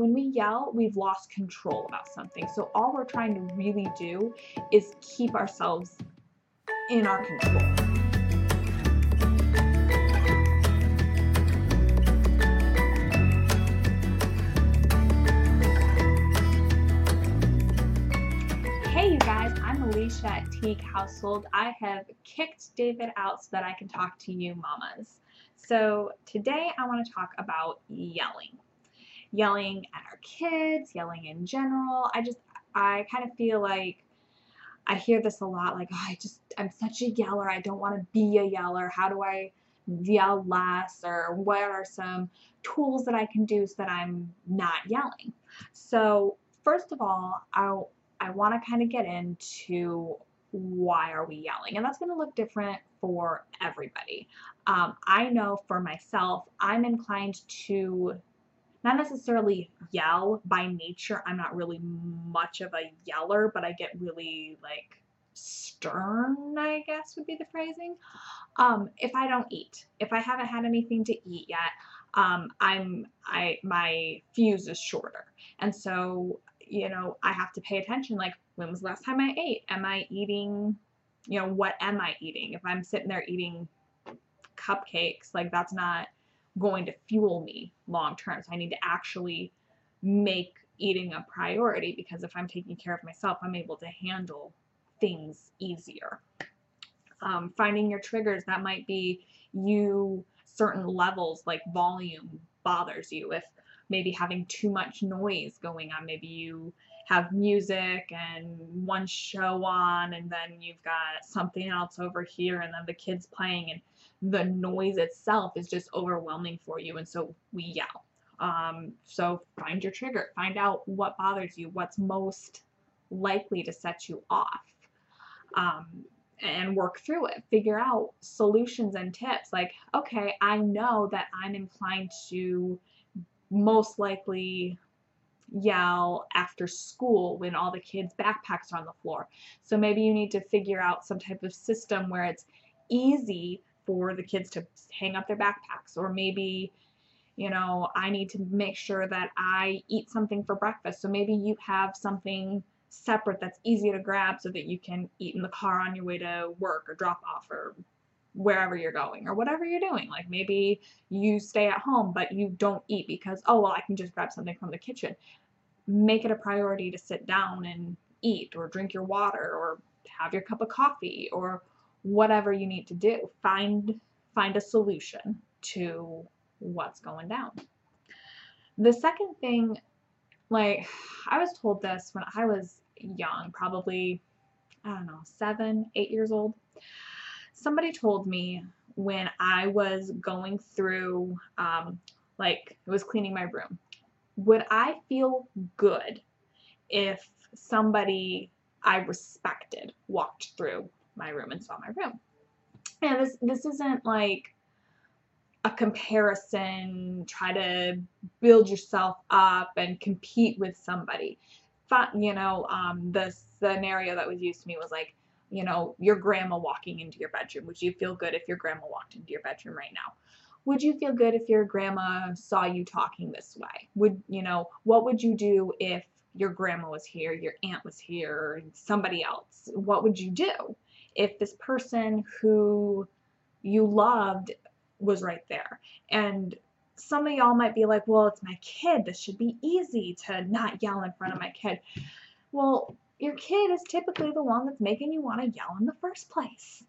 when we yell, we've lost control about something. So all we're trying to really do is keep ourselves in our control. Hey, you guys, I'm Alicia at Teague Household. I have kicked David out so that I can talk to you mamas. So today I want to talk about yelling. Yelling at our kids, yelling in general. I just, I kind of feel like I hear this a lot like, oh, I just, I'm such a yeller. I don't want to be a yeller. How do I yell less? Or what are some tools that I can do so that I'm not yelling? So, first of all, I, I want to kind of get into why are we yelling? And that's going to look different for everybody. Um, I know for myself, I'm inclined to not necessarily yell by nature. I'm not really much of a yeller, but I get really like stern, I guess would be the phrasing. Um, if I don't eat, if I haven't had anything to eat yet, um, I'm I my fuse is shorter, and so you know I have to pay attention. Like when was the last time I ate? Am I eating? You know what am I eating? If I'm sitting there eating cupcakes, like that's not going to fuel me long term. So I need to actually make eating a priority because if I'm taking care of myself, I'm able to handle things easier. Um, finding your triggers, that might be you certain levels like volume bothers you. If maybe having too much noise going on, maybe you have music and one show on and then you've got something else over here and then the kids playing and the noise itself is just overwhelming for you and so we yell. Um, so find your trigger. Find out what bothers you what's most likely to set you off um, and work through it. Figure out solutions and tips like okay i know that i'm inclined to most likely yell after school when all the kids backpacks are on the floor. So maybe you need to figure out some type of system where it's easy for the kids to hang up their backpacks or maybe you know I need to make sure that I eat something for breakfast. So maybe you have something separate that's easy to grab so that you can eat in the car on your way to work or drop off or wherever you're going or whatever you're doing. Like maybe you stay at home but you don't eat because oh well I can just grab something from the kitchen. Make it a priority to sit down and eat or drink your water or have your cup of coffee or whatever you need to do. Find find a solution to what's going down. The second thing, like I was told this when I was young, probably I don't know, seven, eight years old. Somebody told me when I was going through, um, like, it was cleaning my room. Would I feel good if somebody I respected walked through my room and saw my room. And this this isn't like a comparison, try to build yourself up and compete with somebody. But, You know, um, the scenario that was used to me was like, you know, your grandma walking into your bedroom. Would you feel good if your grandma walked into your bedroom right now? Would you feel good if your grandma saw you talking this way? Would, you know, what would you do if your grandma was here, your aunt was here, somebody else? What would you do? If this person who you loved was right there. And some of y'all might be like, well, it's my kid. This should be easy to not yell in front of my kid. Well, your kid is typically the one that's making you want to yell in the first place.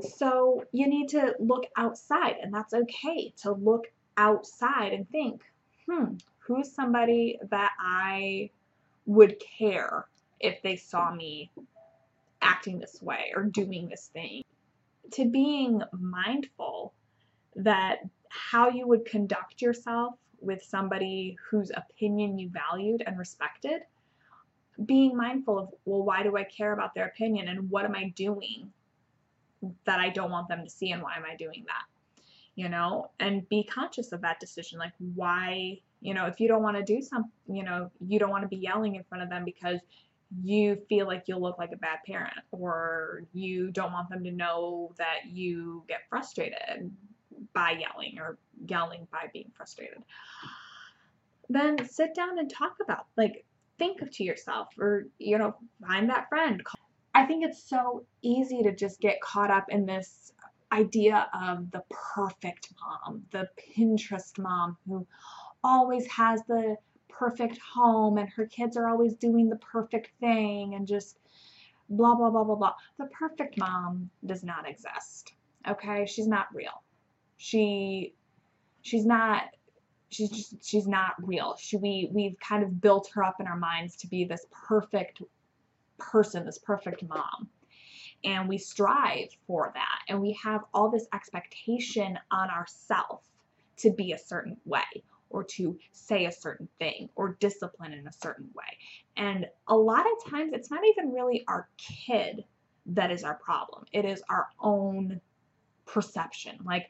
So you need to look outside, and that's okay to look outside and think, hmm, who's somebody that I would care if they saw me acting this way or doing this thing. To being mindful that how you would conduct yourself with somebody whose opinion you valued and respected, being mindful of, well, why do I care about their opinion and what am I doing that I don't want them to see and why am I doing that? You know, and be conscious of that decision. Like, why, you know, if you don't want to do something, you know, you don't want to be yelling in front of them because you feel like you'll look like a bad parent or you don't want them to know that you get frustrated by yelling or yelling by being frustrated. then sit down and talk about like think to yourself or you know find that friend i think it's so easy to just get caught up in this idea of the perfect mom the pinterest mom who always has the perfect home and her kids are always doing the perfect thing and just blah blah blah blah blah the perfect mom does not exist okay she's not real she she's not she's just she's not real. She we we've kind of built her up in our minds to be this perfect person, this perfect mom. And we strive for that. And we have all this expectation on ourselves to be a certain way or to say a certain thing or discipline in a certain way. And a lot of times it's not even really our kid that is our problem. It is our own perception. Like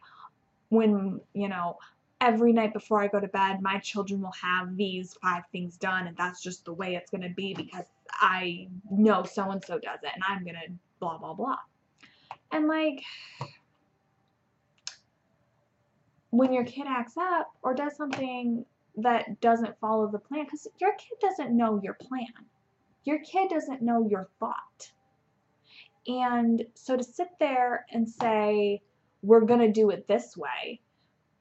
when, you know, every night before I go to bed, my children will have these five things done, and that's just the way it's going to be because I know so and so does it, and I'm going to blah, blah, blah. And like, when your kid acts up or does something that doesn't follow the plan, because your kid doesn't know your plan, your kid doesn't know your thought. And so to sit there and say, we're going to do it this way,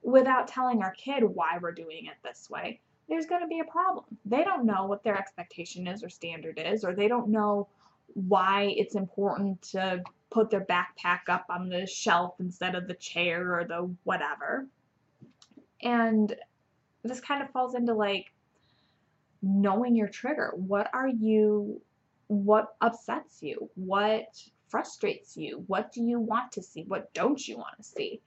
without telling our kid why we're doing it this way, there's going to be a problem. They don't know what their expectation is or standard is, or they don't know why it's important to put their backpack up on the shelf instead of the chair or the whatever. And this kind of falls into like knowing your trigger. What are you, what upsets you? What frustrates you? What do you want to see? What don't you want to see?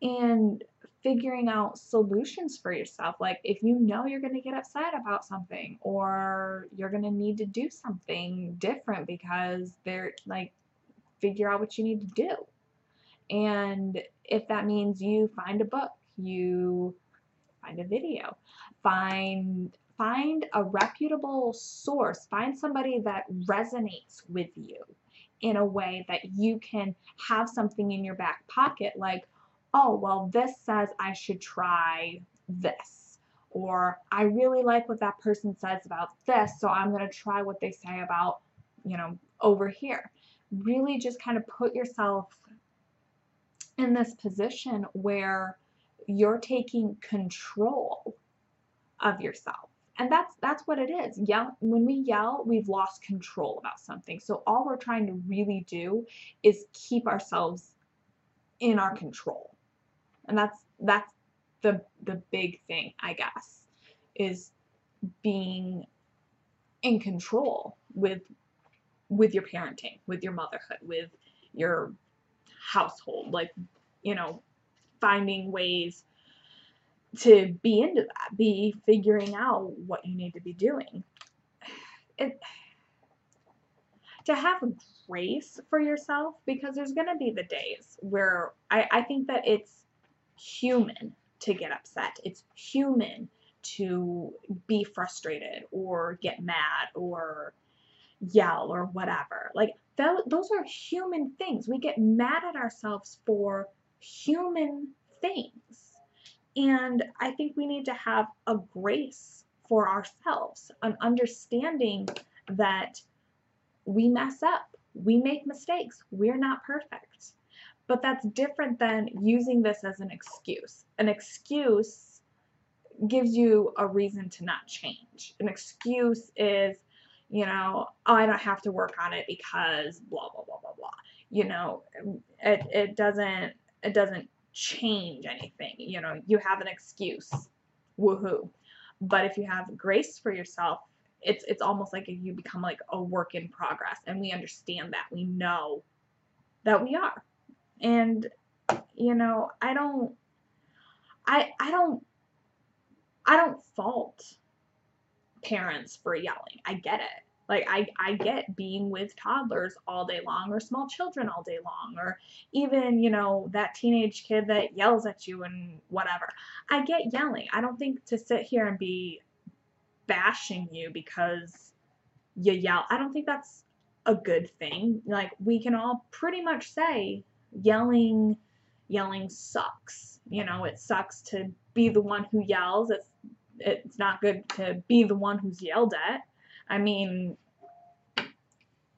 And figuring out solutions for yourself. Like if you know you're going to get upset about something or you're going to need to do something different because they're like figure out what you need to do. And if that means you find a book, you find a video, find find a reputable source, find somebody that resonates with you in a way that you can have something in your back pocket like oh, well, this says I should try this. Or I really like what that person says about this, so I'm going to try what they say about, you know, over here. Really just kind of put yourself in this position where you're taking control of yourself. And that's that's what it is. Yell when we yell, we've lost control about something. So all we're trying to really do is keep ourselves in our control and that's that's the the big thing i guess is being in control with with your parenting with your motherhood with your household like you know finding ways to be into that be figuring out what you need to be doing it to have grace for yourself because there's going to be the days where I, I think that it's human to get upset. It's human to be frustrated or get mad or yell or whatever. Like th- those are human things. We get mad at ourselves for human things. And I think we need to have a grace for ourselves, an understanding that we mess up, we make mistakes, we're not perfect. But that's different than using this as an excuse. An excuse gives you a reason to not change. An excuse is, you know, oh, I don't have to work on it because blah blah blah blah blah. You know, it it doesn't it doesn't change anything. You know, you have an excuse. Woohoo. But if you have grace for yourself, it's it's almost like you become like a work in progress and we understand that. We know that we are. And you know, I don't I I don't I don't fault parents for yelling. I get it. Like I, I get being with toddlers all day long or small children all day long or even, you know, that teenage kid that yells at you and whatever. I get yelling. I don't think to sit here and be bashing you because you yell. I don't think that's a good thing. Like we can all pretty much say yelling yelling sucks. You know, it sucks to be the one who yells. It's it's not good to be the one who's yelled at. I mean,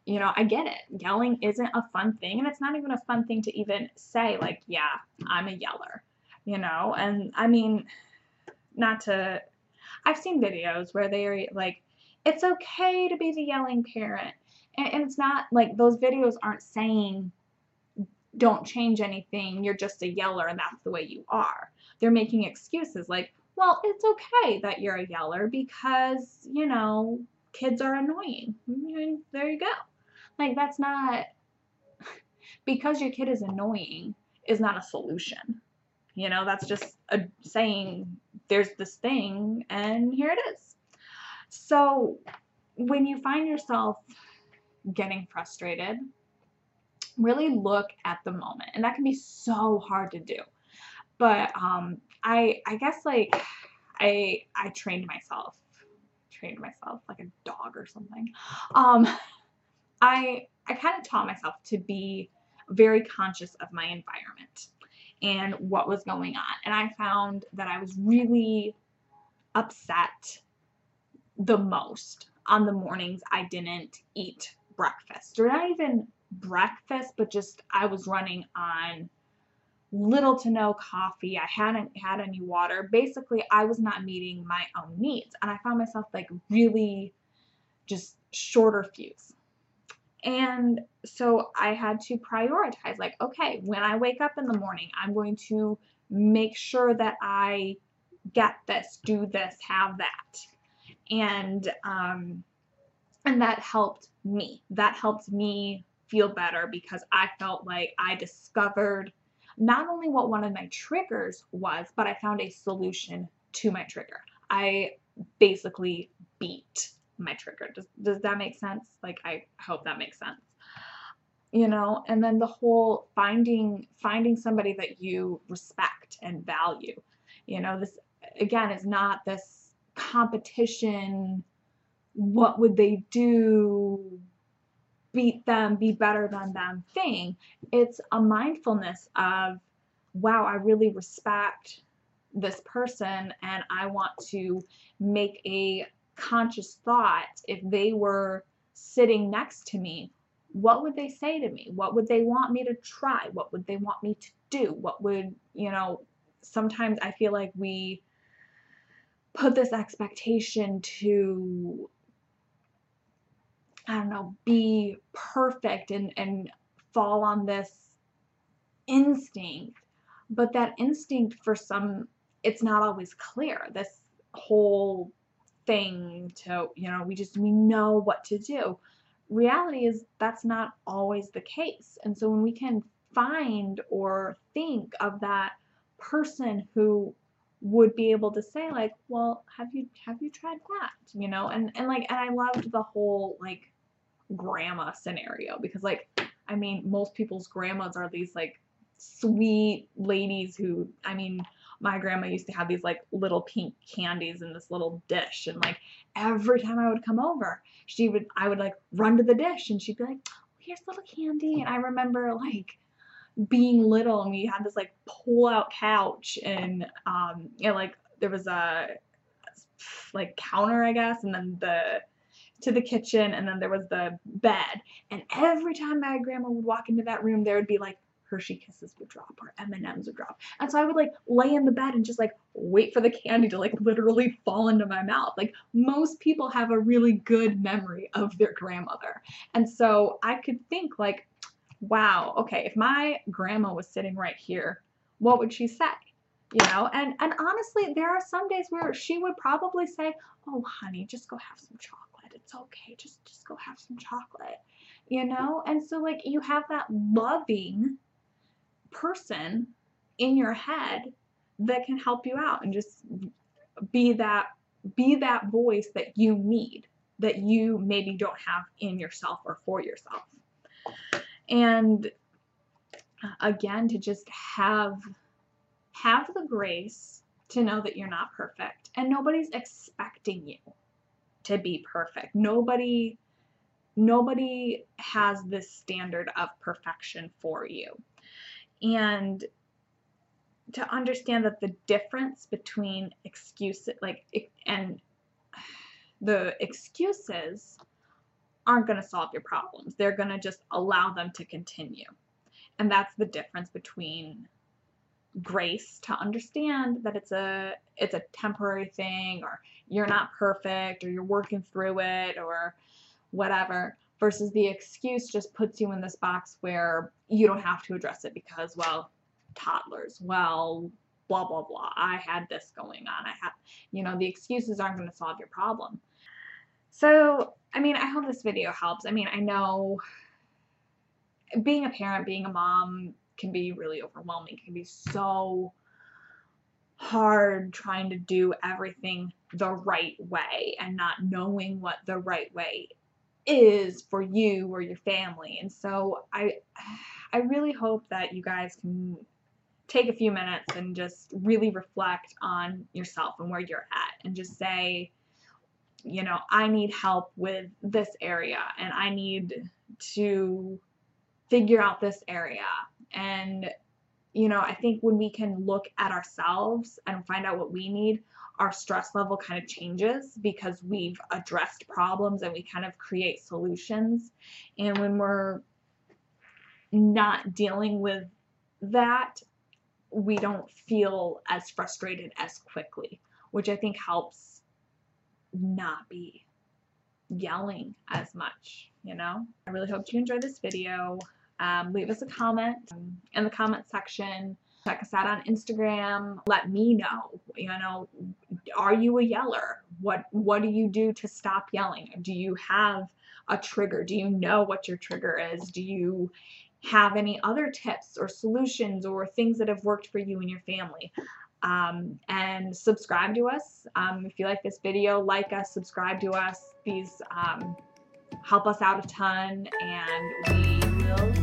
you know, I get it. Yelling isn't a fun thing, and it's not even a fun thing to even say, like, yeah, I'm a yeller, you know? And I mean, not to, I've seen videos where they're like, it's okay to be the yelling parent. And, and it's not like those videos aren't saying, don't change anything, you're just a yeller and that's the way you are. They're making excuses like, well, it's okay that you're a yeller because, you know, kids are annoying. There you go. Like, that's not, because your kid is annoying is not a solution. You know, that's just a saying there's this thing and here it is. So when you find yourself getting frustrated, really look at the moment. And that can be so hard to do. But um, I I guess like I I trained myself trained myself like a dog or something. Um, I I kind of taught myself to be very conscious of my environment and what was going on. And I found that I was really upset the most on the mornings I didn't eat breakfast or not even breakfast, but just I was running on little to no coffee. I hadn't had any water. Basically, I was not meeting my own needs. And I found myself like really just shorter fuse. And so I had to prioritize like, okay, when I wake up in the morning, I'm going to make sure that I get this, do this, have that. And um and that helped me. That helped me feel better because I felt like I discovered not only what one of my triggers was, but I found a solution to my trigger. I basically beat my trigger. Does, does that make sense? Like, I hope that makes sense. You know, and then the whole finding finding somebody that you respect and value. You know, this again is not this competition. What would they do? Beat them, be better than them thing. It's a mindfulness of, wow, I really respect this person and I want to make a conscious thought. If they were sitting next to me what would they say to me? What would they want me to try? What would they want me to do? What would you know sometimes i feel like we put this expectation to I don't know, be perfect and, and fall on this instinct. But that instinct, for some, it's not always clear. This whole thing to, you know, we just, we know what to do. Reality is that's not always the case. And so when we can find or think of that person who would be able to say like well have you have you tried that? You know and and like and i loved the whole like grandma scenario because like I mean most people's grandmas are these like sweet ladies who I mean my grandma used to have these like little pink candies in this little dish and like every time I would come over she would I would like run to the dish and she'd be like oh, here's little candy. And I remember like being little and we had this like pull out couch and um know like there was a like counter I guess and then the to the kitchen and then there was the bed and every time my grandma would walk into that room there would be like Hershey Kisses would drop or M&Ms would drop. And so I would like lay in the bed and just like wait for the candy to like literally fall into my mouth. Like most people have a really good memory of their grandmother. And so I could think like, wow, okay, if my grandma was sitting right here, what would she say? You know, and and honestly, there are some days where she would probably say, "Oh, honey, just go have some chocolate." it's okay just just go have some chocolate you know and so like you have that loving person in your head that can help you out and just be that be that voice that you need that you maybe don't have in yourself or for yourself and uh, again to just have have the grace to know that you're not perfect and nobody's expecting you to be perfect. Nobody nobody has this standard of perfection for you. And to understand that the difference between excuses like and the excuses aren't going to solve your problems. They're going to just allow them to continue. And that's the difference between grace to understand that it's a it's a temporary thing or you're not perfect or you're working through it or whatever versus the excuse just puts you in this box where you don't have to address it because well toddlers well blah blah blah i had this going on i have you know the excuses aren't going to solve your problem so i mean i hope this video helps i mean i know being a parent being a mom can be really overwhelming. It can be so hard trying to do everything the right way and not knowing what the right way is for you or your family. And so I I really hope that you guys can take a few minutes and just really reflect on yourself and where you're at and just say you know, I need help with this area and I need to figure out this area and, you know, I think when we can look at ourselves and find out what we need, our stress level kind of changes because we've addressed problems and we kind of create solutions. And when we're not dealing with that, we don't feel as frustrated as quickly, which I think helps not be yelling as much, you know? I really hope you enjoyed this video um, leave us a comment in the comment section. Check us out on Instagram. Let me know, you know, are you a yeller? What what do you do to stop yelling? Do you have a trigger? Do you know what your trigger is? Do you have any other tips or solutions or things that have worked for you and your family? Um, and subscribe to us. Um, if you like this video, like us, subscribe to us. These um, help us out a ton, and we will